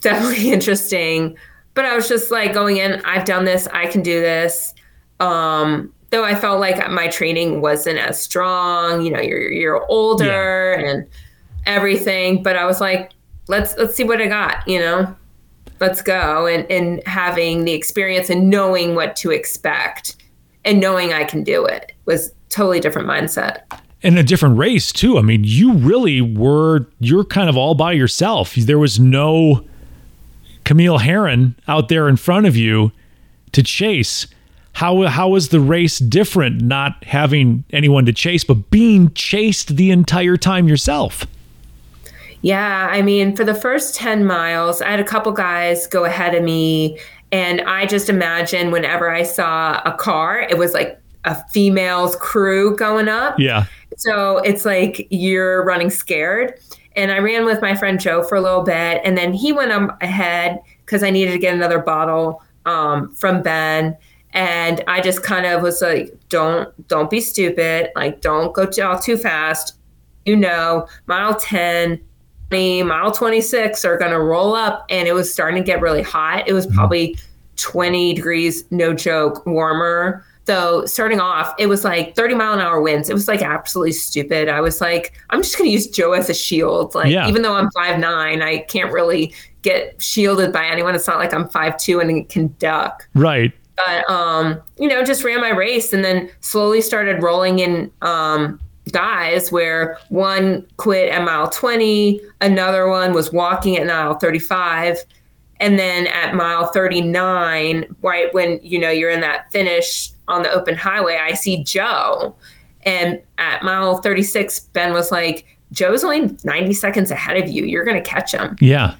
definitely interesting but I was just like going in, I've done this, I can do this. Um, though I felt like my training wasn't as strong, you know, you're you're older yeah. and everything, but I was like, let's let's see what I got, you know. Let's go and and having the experience and knowing what to expect and knowing I can do it was totally different mindset. And a different race too. I mean, you really were you're kind of all by yourself. There was no Camille Herron out there in front of you to chase. How how is the race different not having anyone to chase but being chased the entire time yourself? Yeah, I mean, for the first 10 miles, I had a couple guys go ahead of me and I just imagine whenever I saw a car, it was like a female's crew going up. Yeah. So it's like you're running scared and I ran with my friend Joe for a little bit, and then he went ahead because I needed to get another bottle um, from Ben. And I just kind of was like, "Don't, don't be stupid. Like, don't go too, all too fast. You know, mile ten, 20, mile twenty six are going to roll up." And it was starting to get really hot. It was mm-hmm. probably twenty degrees, no joke, warmer So starting off, it was like 30 mile an hour winds. It was like absolutely stupid. I was like, I'm just gonna use Joe as a shield. Like Yeah. even though I'm five nine, I can't really get shielded by anyone. It's not like I'm five two and can duck Right. but um, you know, just ran my race and then slowly started rolling in um, guys where one quit at mile 20, another one was walking at mile 35, and then at mile 39, right when you know you're in that finish on the open highway, I see Joe, and at mile 36, Ben was like, "Joe's only 90 seconds ahead of you. You're gonna catch him." Yeah.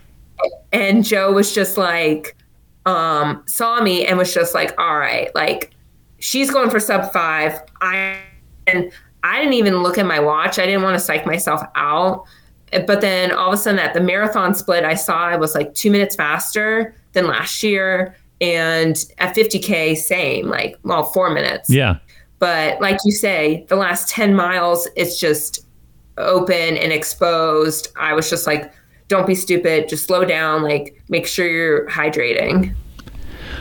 and Joe was just like, um, saw me and was just like, all right, like she's going for sub five. I and I didn't even look at my watch. I didn't want to psych myself out. But then all of a sudden at the marathon split, I saw I was like two minutes faster than last year. And at 50K, same, like, well, four minutes. Yeah. But like you say, the last 10 miles, it's just open and exposed. I was just like, don't be stupid. Just slow down. Like, make sure you're hydrating.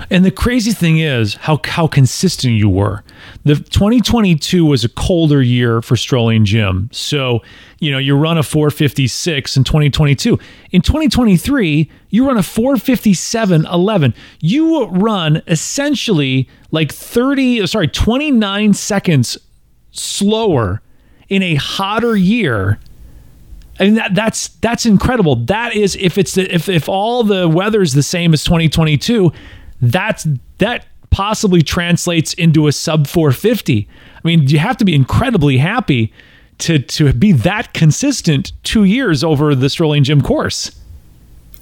And the crazy thing is how how consistent you were. The 2022 was a colder year for Strolling Jim. So, you know, you run a 456 in 2022. In 2023, you run a 457.11. You run essentially like 30, sorry, 29 seconds slower in a hotter year I mean that that's that's incredible. That is if it's the, if if all the weather's the same as 2022, that's that possibly translates into a sub 450. I mean, you have to be incredibly happy to to be that consistent 2 years over the Strolling Jim course.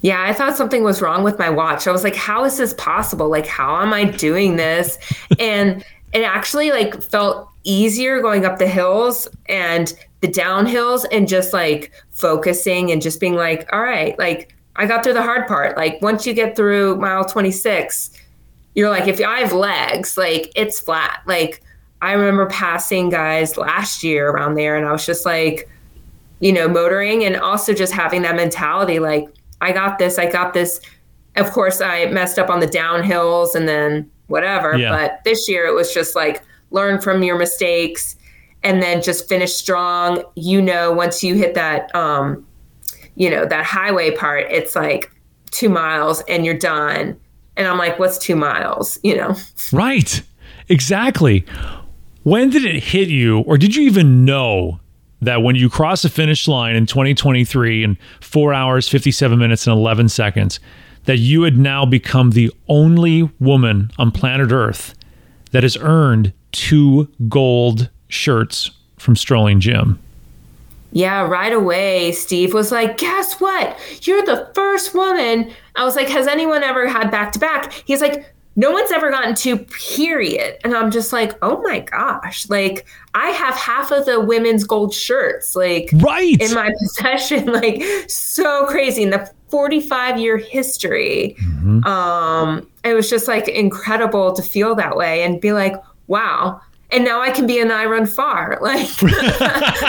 Yeah, I thought something was wrong with my watch. I was like, how is this possible? Like, how am I doing this? and it actually like felt easier going up the hills and the downhills and just like focusing and just being like, all right, like I got through the hard part. Like once you get through mile 26, you're like, if I have legs, like it's flat. Like I remember passing guys last year around there and I was just like, you know, motoring and also just having that mentality like, I got this, I got this. Of course, I messed up on the downhills and then whatever. Yeah. But this year it was just like learn from your mistakes and then just finish strong. You know, once you hit that, um, you know, that highway part, it's like two miles and you're done. And I'm like, what's two miles? You know? Right. Exactly. When did it hit you, or did you even know that when you cross the finish line in 2023 in four hours, 57 minutes, and 11 seconds, that you had now become the only woman on planet Earth that has earned two gold shirts from Strolling Jim? Yeah, right away, Steve was like, Guess what? You're the first woman. I was like, Has anyone ever had back to back? He's like, No one's ever gotten two, period. And I'm just like, Oh my gosh. Like, I have half of the women's gold shirts, like, Right. in my possession. Like, so crazy. In the 45 year history, um, it was just like incredible to feel that way and be like, Wow. And now I can be an iRunFar. Like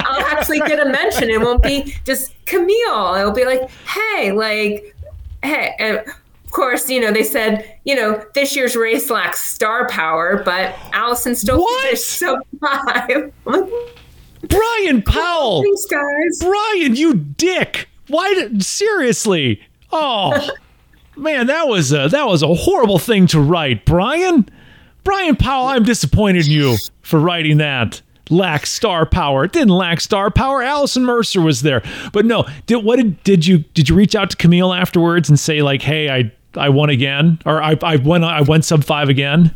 I'll actually get a mention. It won't be just Camille. It'll be like, hey, like, hey. And of course, you know, they said, you know, this year's race lacks star power, but Allison still What? finished so five. Bryon oh, Powell. Thanks, guys. Bryon, you dick. Why did seriously? Oh man, that was a that was a horrible thing to write, Bryon. Bryon Powell, I'm disappointed in you for writing that. Lack star power. It didn't lack star power. Allison Mercer was there. But no, did what did did you did you reach out to Camille afterwards and say like, hey, I I won again? Or I I went I went sub five again?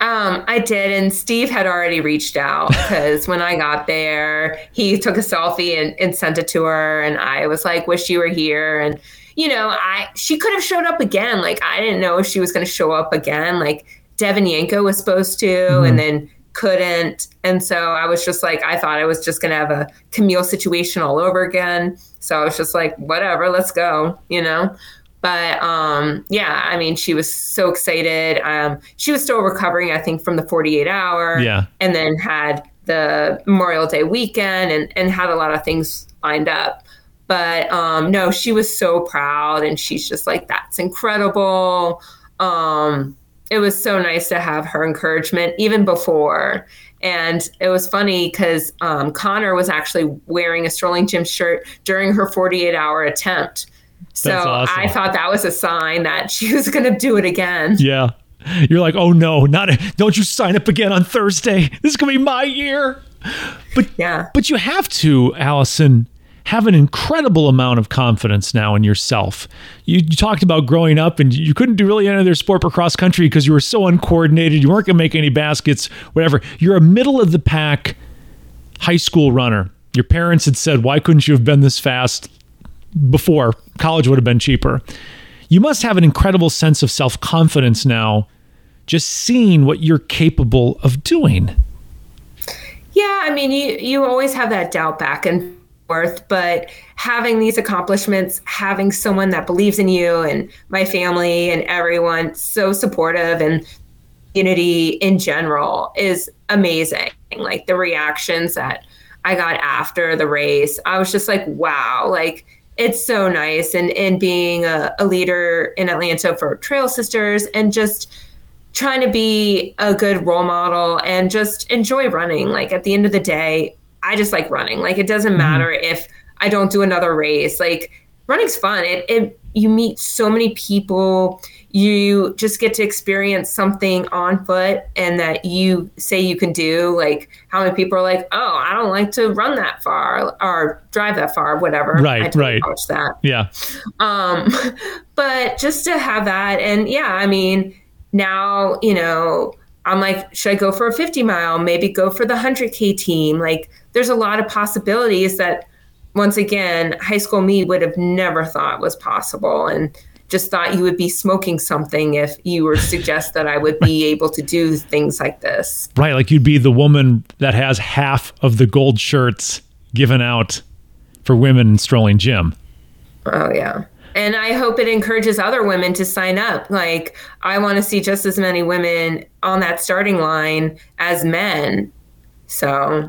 Um, I did, and Steve had already reached out because when I got there, he took a selfie and, and sent it to her, and I was like, "Wish you were here." And you know, I she could have showed up again. Like I didn't know if she was going to show up again. Like Devon Yanko was supposed to, and then couldn't. And so I was just like, I thought I was just going to have a Camille situation all over again. So I was just like, whatever, let's go. You know. But um, yeah, I mean, she was so excited. Um, she was still recovering, I think, from the 48 hour. Yeah. And then had the Memorial Day weekend and, and had a lot of things lined up. But um, no, she was so proud and she's just like, that's incredible. Um, it was so nice to have her encouragement even before. And it was funny because um, Conor was actually wearing a strolling Jim shirt during her 48 hour attempt. So awesome. I thought that was a sign that she was going to do it again. Yeah. You're like, oh no, not a, don't you sign up again on Thursday. This is gonna be my year. But yeah, but you have to, Allison, have an incredible amount of confidence now in yourself. You, you talked about growing up and you couldn't do really any other sport but cross country because you were so uncoordinated. You weren't gonna make any baskets, whatever. You're a middle of the pack high school runner. Your parents had said, why couldn't you have been this fast before? College would have been cheaper. You must have an incredible sense of self confidence now just seeing what you're capable of doing. Yeah, I mean, you you always have that doubt back and forth, but having these accomplishments, having someone that believes in you and my family and everyone so supportive and unity in general is amazing. Like the reactions that I got after the race, I was just like, wow, like it's so nice. And and being a, a leader in Atlanta for Trail Sisters and just trying to be a good role model and just enjoy running. Like at the end of the day, I just like running. Like it doesn't mm-hmm. matter if I don't do another race. Like running's fun. It, it you meet so many people. You just get to experience something on foot and that you say you can do. Like how many people are like, oh, I don't like to run that far or drive that far, whatever. Right, totally right. That. Yeah. Um, but just to have that, and yeah, I mean, now, you know, I'm like, should I go for a 50 mile? Maybe go for the 100K team. Like, there's a lot of possibilities that, once again, high school me would have never thought was possible. And just thought you would be smoking something if you were suggest that I would be able to do things like this. Right. Like, you'd be the woman that has half of the gold shirts given out for women in strolling Jim. Oh, yeah and I hope it encourages other women to sign up. Like, I want to see just as many women on that starting line as men. So,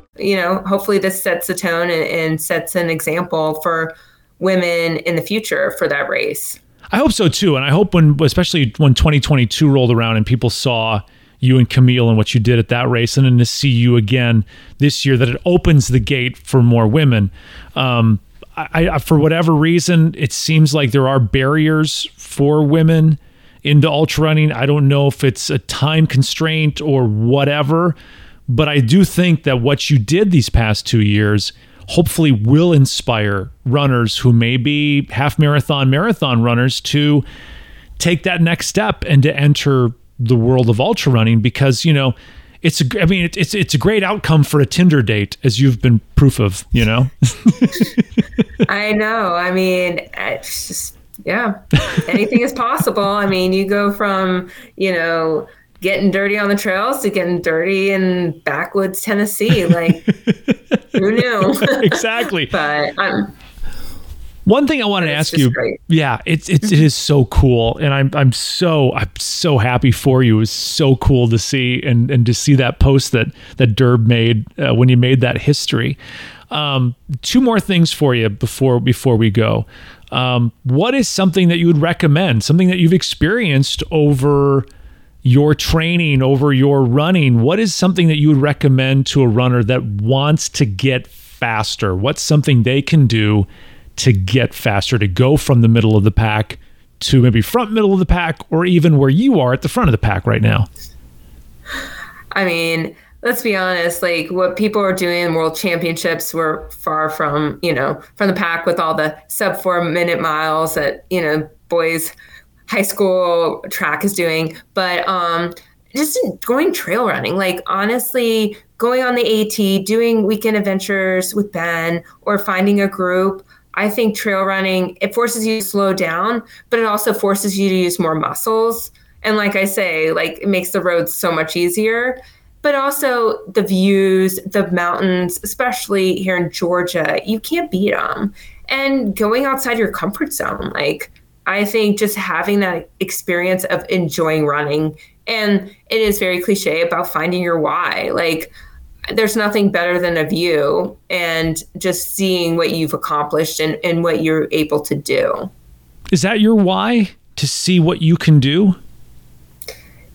You know, hopefully this sets a tone and, and sets an example for women in the future for that race. I hope so too, and I hope when, especially when 2022 rolled around and people saw you and Camille and what you did at that race, and then to see you again this year, that it opens the gate for more women. Um, I, I, for whatever reason, it seems like there are barriers for women into ultra running. I don't know if it's a time constraint or whatever, but I do think that what you did these past two years hopefully will inspire runners who may be half marathon, marathon runners to take that next step and to enter the world of ultra running because you know it's a, I mean it's it's a great outcome for a Tinder date as you've been proof of you know? I know. I mean it's just yeah. Anything is possible. I mean you go from you know getting dirty on the trails to getting dirty in backwoods Tennessee like who knew exactly but I'm one thing I want to ask you, great. yeah, it's it's it is so cool, and I'm I'm so I'm so happy for you. It was so cool to see and and to see that post that that Derb made uh, when you made that history. Um, two more things for you before before we go. Um, what is something that you would recommend? Something that you've experienced over your training, over your running. What is something that you would recommend to a runner that wants to get faster? What's something they can do? to get faster, to go from the middle of the pack to maybe front middle of the pack or even where you are at the front of the pack right now? I mean, let's be honest, like what people are doing in world championships were far from, you know, from the pack with all the sub four minute miles that, you know, boys high school track is doing. But um just going trail running, like honestly, going on the AT, doing weekend adventures with Ben or finding a group I think trail running, it forces you to slow down, but it also forces you to use more muscles. And like I say, like it makes the roads so much easier. But also the views, the mountains, especially here in Georgia, you can't beat them. And going outside your comfort zone, like I think just having that experience of enjoying running, and it is very cliche about finding your why. Like there's nothing better than a view and just seeing what you've accomplished and, and what you're able to do. Is that your why? To see what you can do?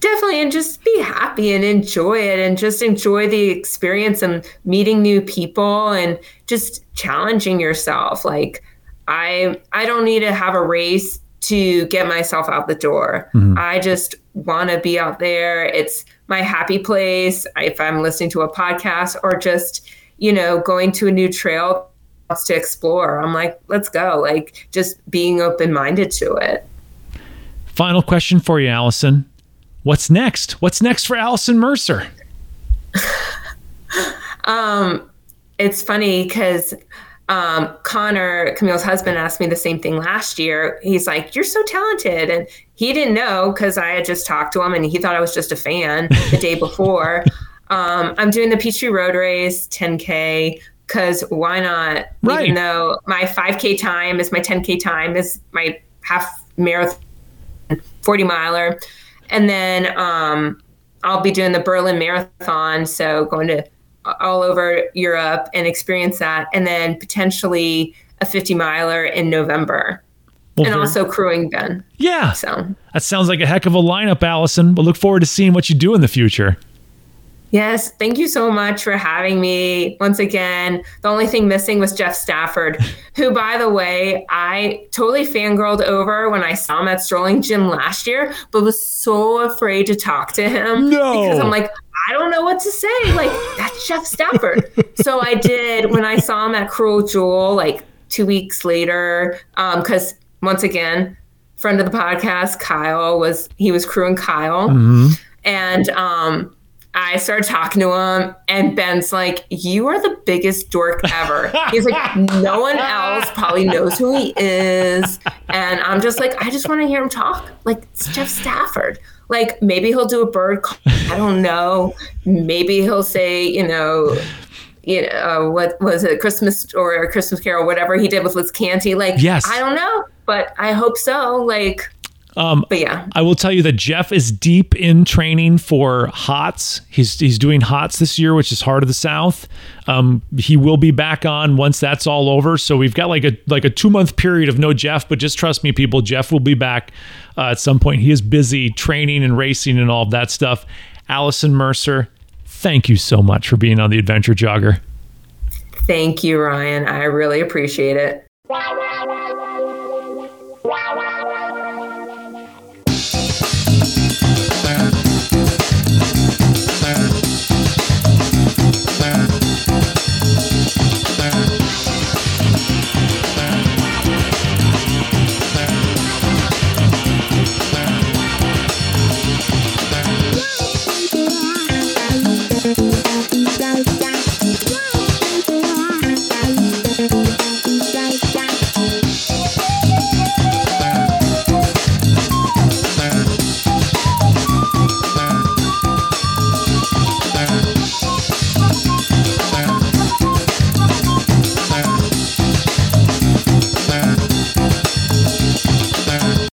Definitely, and just be happy and enjoy it and just enjoy the experience and meeting new people and just challenging yourself. Like, I I don't need to have a race to get myself out the door. Mm-hmm. I just want to be out there. It's my happy place. If I'm listening to a podcast or just, you know, going to a new trail to explore, I'm like, let's go. Like just being open minded to it. Final question for you, Allison. What's next? What's next for Allison Mercer? um, it's funny because um, Conor, Camille's husband, asked me the same thing last year. He's like, You're so talented. And he didn't know because I had just talked to him and he thought I was just a fan the day before. Um, I'm doing the Peachtree Road Race 10K because why not? Right. Even though my 5K time is my 10K time, is my half marathon, 40 miler. And then um, I'll be doing the Berlin Marathon. So going to all over Europe and experience that, and then potentially a 50 miler in November. Well, and very, also crewing Ben. Yeah. So that sounds like a heck of a lineup, Allison. We'll look forward to seeing what you do in the future. Yes, thank you so much for having me once again. The only thing missing was Jeff Stafford, who, by the way, I totally fangirled over when I saw him at Strolling Jim last year, but was so afraid to talk to him. No. Because I'm like, I don't know what to say. Like, that's Jeff Stafford. so I did when I saw him at Cruel Jewel, like two weeks later, because um, once again, friend of the podcast, Kyle was he was crewing Kyle, mm-hmm. and um, I started talking to him, and Ben's like, "You are the biggest dork ever." He's like, "No one else probably knows who he is," and I'm just like, "I just want to hear him talk." Like it's Jeff Stafford. Like maybe he'll do a bird call. I don't know. Maybe he'll say, you know, you know, uh, what was it, Christmas or a Christmas Carol, whatever he did with Liz Canty. Like, yes, I don't know, but I hope so. Like, um, but yeah, I will tell you that Jeff is deep in training for HOTS. He's he's doing HOTS this year, which is Heart of the South. Um, he will be back on once that's all over. So we've got like a like a two month period of no Jeff, but just trust me, people, Jeff will be back uh, at some point. He is busy training and racing and all of that stuff. Allison Mercer, thank you so much for being on the Adventure Jogger. Thank you, Ryan. I really appreciate it.